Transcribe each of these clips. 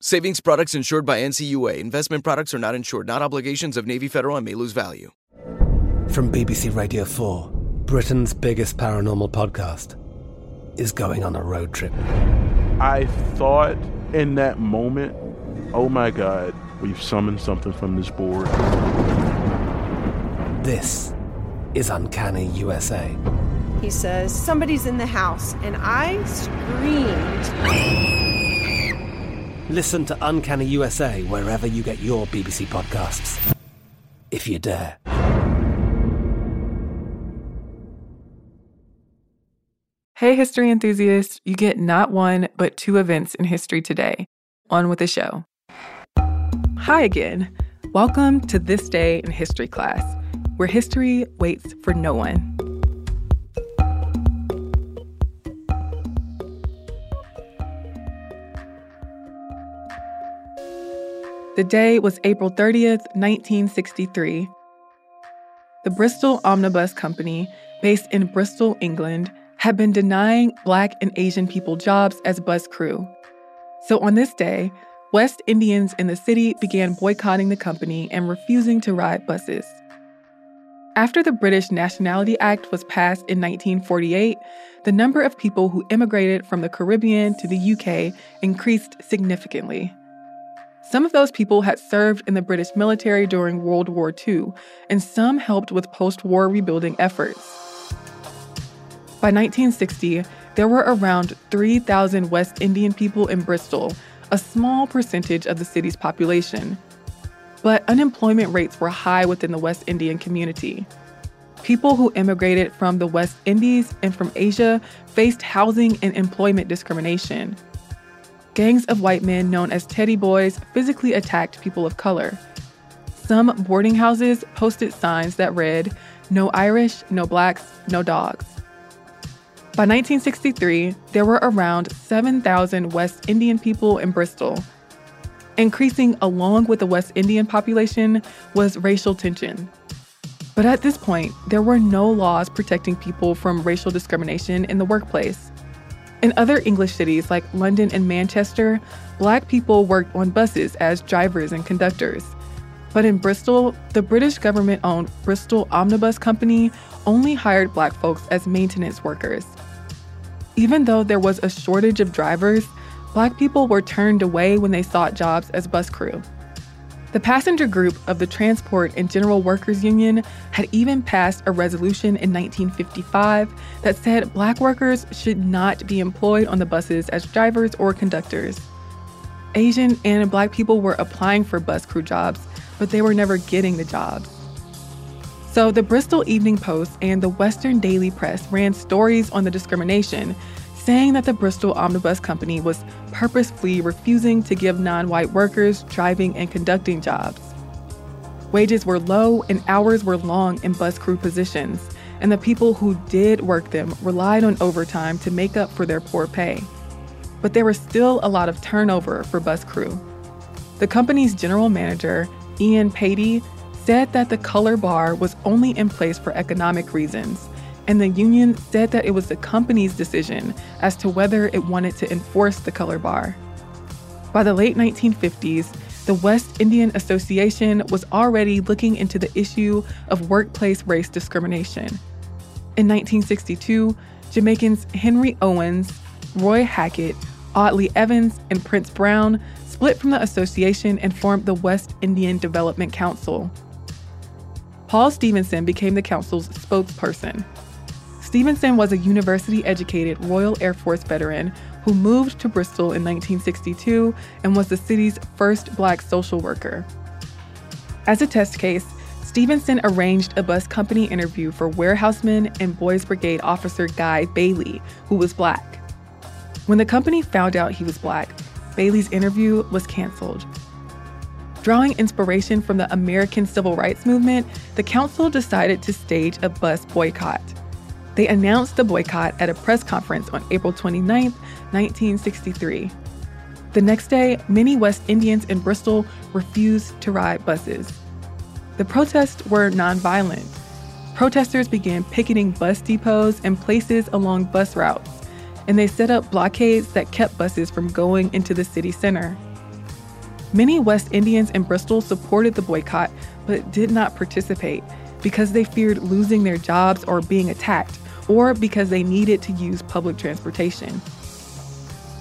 Savings products insured by NCUA. Investment products are not insured, not obligations of Navy Federal and may lose value. From BBC Radio 4, Britain's biggest paranormal podcast is going on a road trip. I thought in that moment, oh my God, we've summoned something from this board. This is Uncanny USA. He says, Somebody's in the house, and I screamed. Listen to Uncanny USA wherever you get your BBC podcasts, if you dare. Hey, history enthusiasts, you get not one, but two events in history today. On with the show. Hi again. Welcome to This Day in History class, where history waits for no one. The day was April 30th, 1963. The Bristol Omnibus Company, based in Bristol, England, had been denying Black and Asian people jobs as bus crew. So on this day, West Indians in the city began boycotting the company and refusing to ride buses. After the British Nationality Act was passed in 1948, the number of people who immigrated from the Caribbean to the UK increased significantly. Some of those people had served in the British military during World War II, and some helped with post war rebuilding efforts. By 1960, there were around 3,000 West Indian people in Bristol, a small percentage of the city's population. But unemployment rates were high within the West Indian community. People who immigrated from the West Indies and from Asia faced housing and employment discrimination gangs of white men known as Teddy Boys physically attacked people of color. Some boarding houses posted signs that read, No Irish, no blacks, no dogs. By 1963, there were around 7,000 West Indian people in Bristol. Increasing along with the West Indian population was racial tension. But at this point, there were no laws protecting people from racial discrimination in the workplace. In other English cities like London and Manchester, black people worked on buses as drivers and conductors. But in Bristol, the British government owned Bristol Omnibus Company only hired black folks as maintenance workers. Even though there was a shortage of drivers, black people were turned away when they sought jobs as bus crew. The passenger group of the Transport and General Workers Union had even passed a resolution in 1955 that said black workers should not be employed on the buses as drivers or conductors. Asian and black people were applying for bus crew jobs, but they were never getting the jobs. So the Bristol Evening Post and the Western Daily Press ran stories on the discrimination saying that the Bristol Omnibus Company was purposefully refusing to give non white workers driving and conducting jobs. Wages were low and hours were long in bus crew positions, and the people who did work them relied on overtime to make up for their poor pay. But there was still a lot of turnover for bus crew. The company's general manager, Ian Patey, said that the color bar was only in place for economic reasons, and the union said that it was the company's decision as to whether it wanted to enforce the color bar. By the late 1950s, the West Indian Association was already looking into the issue of workplace race discrimination. In 1962, Jamaicans Henry Owens, Roy Hackett, Audley Evans, and Prince Brown split from the association and formed the West Indian Development Council. Paul Stephenson became the council's spokesperson. Stephenson was a university educated Royal Air Force veteran who moved to Bristol in 1962 and was the city's first black social worker. As a test case, Stephenson arranged a bus company interview for warehouseman and Boys Brigade officer Guy Bailey, who was black. When the company found out he was black, Bailey's interview was canceled. Drawing inspiration from the American Civil Rights Movement, the council decided to stage a bus boycott. They announced the boycott at a press conference on April 29, 1963. The next day, many West Indians in Bristol refused to ride buses. The protests were nonviolent. Protesters began picketing bus depots and places along bus routes, and they set up blockades that kept buses from going into the city center. Many West Indians in Bristol supported the boycott but did not participate because they feared losing their jobs or being attacked or because they needed to use public transportation.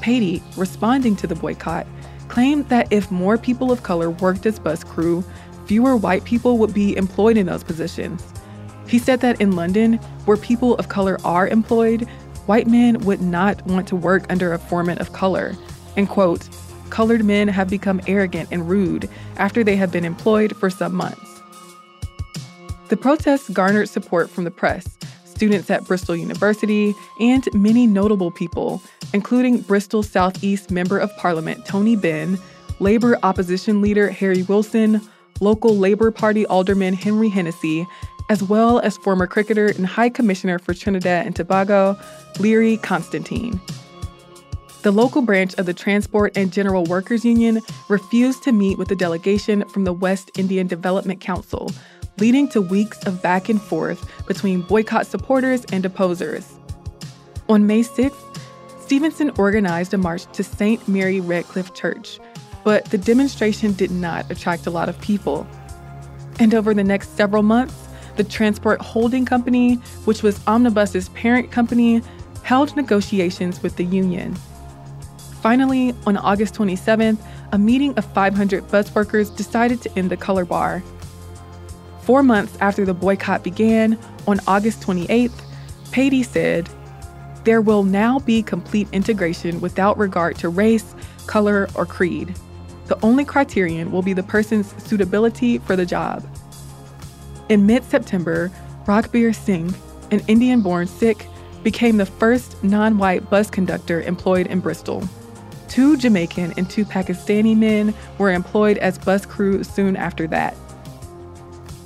Patey, responding to the boycott, claimed that if more people of color worked as bus crew, fewer white people would be employed in those positions. He said that in London, where people of color are employed, white men would not want to work under a foreman of color. And quote, colored men have become arrogant and rude after they have been employed for some months. The protests garnered support from the press, students at Bristol University, and many notable people, including Bristol Southeast Member of Parliament Tony Benn, Labour opposition leader Harry Wilson, local Labour Party alderman Henry Hennessy, as well as former cricketer and High Commissioner for Trinidad and Tobago, Learie Constantine. The local branch of the Transport and General Workers Union refused to meet with the delegation from the West Indian Development Council, leading to weeks of back and forth between boycott supporters and opposers. On May 6th, Stephenson organized a march to St. Mary Redcliffe Church, but the demonstration did not attract a lot of people. And over the next several months, the Transport Holding Company, which was Omnibus's parent company, held negotiations with the union. Finally, on August 27th, a meeting of 500 bus workers decided to end the color bar Four months after the boycott began, on August 28th, Patey said, There will now be complete integration without regard to race, color, or creed. The only criterion will be the person's suitability for the job. In mid September, Raghbir Singh, an Indian born Sikh, became the first non white bus conductor employed in Bristol. Two Jamaican and two Pakistani men were employed as bus crew soon after that.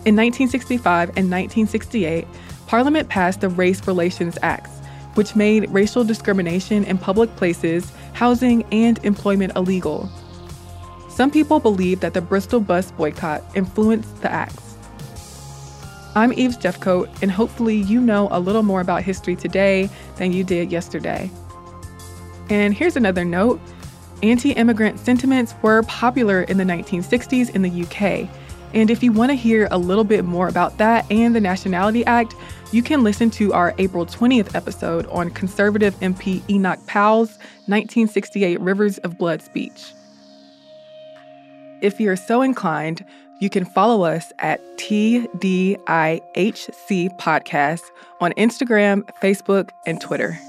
In 1965 and 1968, Parliament passed the Race Relations Acts, which made racial discrimination in public places, housing, and employment illegal. Some people believe that the Bristol bus boycott influenced the acts. I'm Eves Jeffcoat, and hopefully, you know a little more about history today than you did yesterday. And here's another note anti immigrant sentiments were popular in the 1960s in the UK and if you want to hear a little bit more about that and the Nationality Act, you can listen to our April 20th episode on conservative MP Enoch Powell's 1968 Rivers of Blood speech. If you're so inclined, you can follow us at TDIHC Podcast on Instagram, Facebook, and Twitter.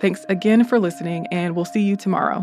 Thanks again for listening, and we'll see you tomorrow.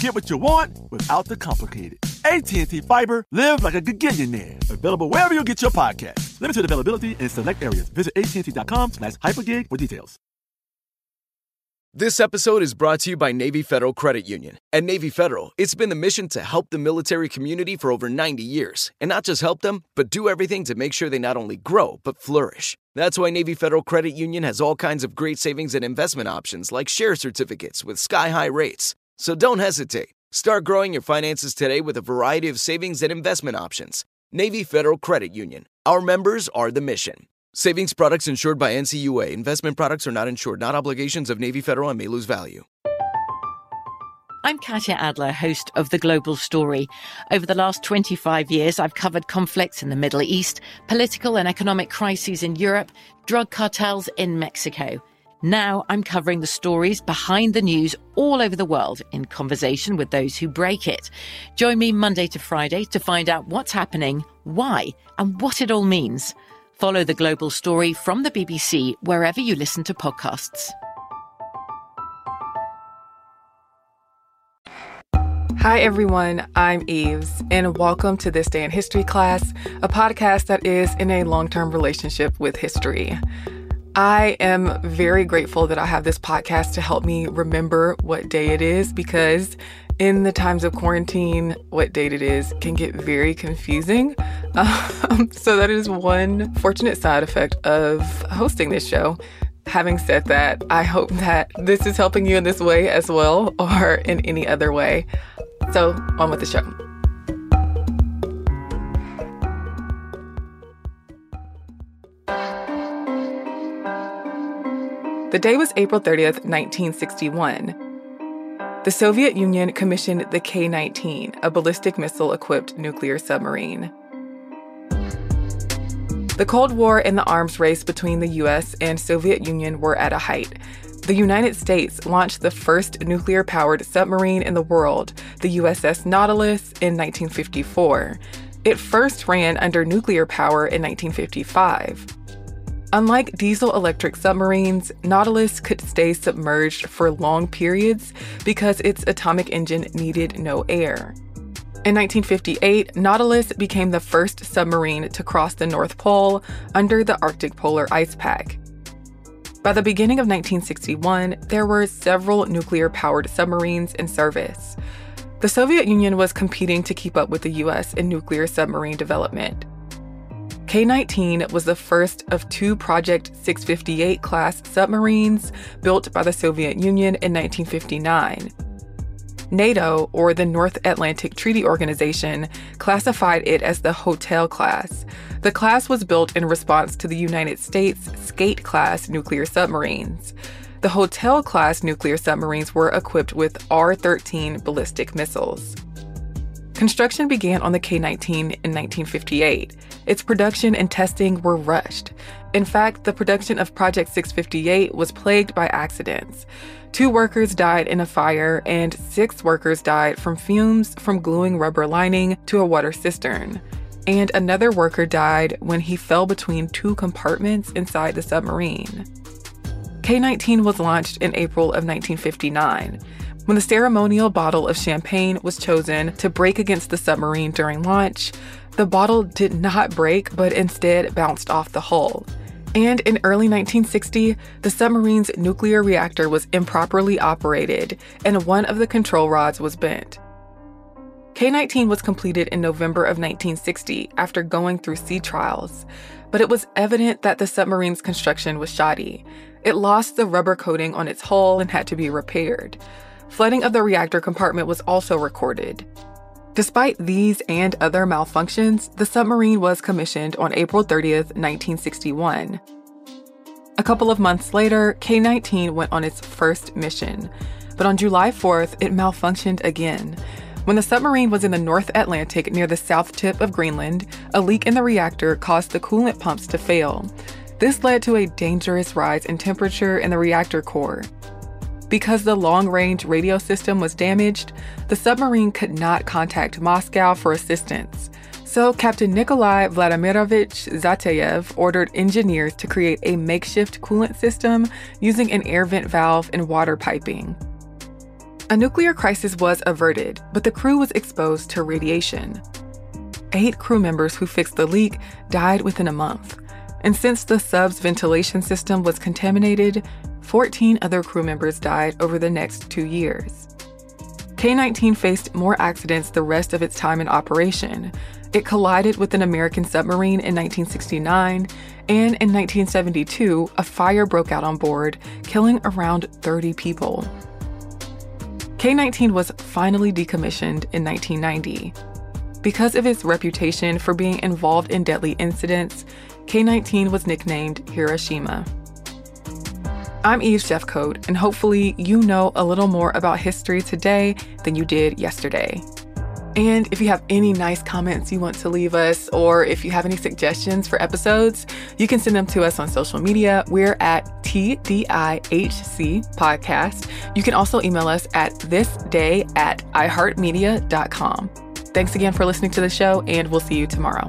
Get what you want without the complicated. AT&T Fiber, live like a gigillionaire. Available wherever you get your podcast. Limited availability in select areas. Visit AT&T.com slash hypergig for details. This episode is brought to you by Navy Federal Credit Union. At Navy Federal, it's been the mission to help the military community for over 90 years. And not just help them, but do everything to make sure they not only grow, but flourish. That's why Navy Federal Credit Union has all kinds of great savings and investment options like share certificates with sky high rates. So don't hesitate. Start growing your finances today with a variety of savings and investment options. Navy Federal Credit Union. Our members are the mission. Savings products insured by NCUA. Investment products are not insured, not obligations of Navy Federal and may lose value. I'm Katya Adler, host of The Global Story. Over the last 25 years, I've covered conflicts in the Middle East, political and economic crises in Europe, drug cartels in Mexico. Now I'm covering the stories behind the news all over the world in conversation with those who break it. Join me Monday to Friday to find out what's happening, why, and what it all means. Follow the global story from the BBC wherever you listen to podcasts. Hi, everyone. I'm Eves, and welcome to This Day in History class, a podcast that is in a long term relationship with history. I am very grateful that I have this podcast to help me remember what day it is because in the times of quarantine, what date it is can get very confusing. Um, so, that is one fortunate side effect of hosting this show. Having said that, I hope that this is helping you in this way as well or in any other way. So, on with the show. The day was April 30th, 1961. The Soviet Union commissioned the K 19, a ballistic missile equipped nuclear submarine. The Cold War and the arms race between the US and Soviet Union were at a height. The United States launched the first nuclear powered submarine in the world, the USS Nautilus, in 1954. It first ran under nuclear power in 1955. Unlike diesel electric submarines, Nautilus could stay submerged for long periods because its atomic engine needed no air. In 1958, Nautilus became the first submarine to cross the North Pole under the Arctic Polar Ice Pack. By the beginning of 1961, there were several nuclear powered submarines in service. The Soviet Union was competing to keep up with the US in nuclear submarine development. K 19 was the first of two Project 658 class submarines built by the Soviet Union in 1959. NATO, or the North Atlantic Treaty Organization, classified it as the Hotel class. The class was built in response to the United States Skate class nuclear submarines. The Hotel class nuclear submarines were equipped with R 13 ballistic missiles. Construction began on the K 19 in 1958. Its production and testing were rushed. In fact, the production of Project 658 was plagued by accidents. Two workers died in a fire, and six workers died from fumes from gluing rubber lining to a water cistern. And another worker died when he fell between two compartments inside the submarine. K 19 was launched in April of 1959. When the ceremonial bottle of champagne was chosen to break against the submarine during launch, the bottle did not break but instead bounced off the hull. And in early 1960, the submarine's nuclear reactor was improperly operated and one of the control rods was bent. K 19 was completed in November of 1960 after going through sea trials, but it was evident that the submarine's construction was shoddy. It lost the rubber coating on its hull and had to be repaired. Flooding of the reactor compartment was also recorded. Despite these and other malfunctions, the submarine was commissioned on April 30th, 1961. A couple of months later, K 19 went on its first mission, but on July 4th, it malfunctioned again. When the submarine was in the North Atlantic near the south tip of Greenland, a leak in the reactor caused the coolant pumps to fail. This led to a dangerous rise in temperature in the reactor core. Because the long range radio system was damaged, the submarine could not contact Moscow for assistance. So, Captain Nikolai Vladimirovich Zateyev ordered engineers to create a makeshift coolant system using an air vent valve and water piping. A nuclear crisis was averted, but the crew was exposed to radiation. Eight crew members who fixed the leak died within a month. And since the sub's ventilation system was contaminated, 14 other crew members died over the next two years. K 19 faced more accidents the rest of its time in operation. It collided with an American submarine in 1969, and in 1972, a fire broke out on board, killing around 30 people. K 19 was finally decommissioned in 1990. Because of its reputation for being involved in deadly incidents, K 19 was nicknamed Hiroshima. I'm Eve Jeffcoat, and hopefully, you know a little more about history today than you did yesterday. And if you have any nice comments you want to leave us, or if you have any suggestions for episodes, you can send them to us on social media. We're at TDIHC Podcast. You can also email us at thisday at iheartmedia.com. Thanks again for listening to the show, and we'll see you tomorrow.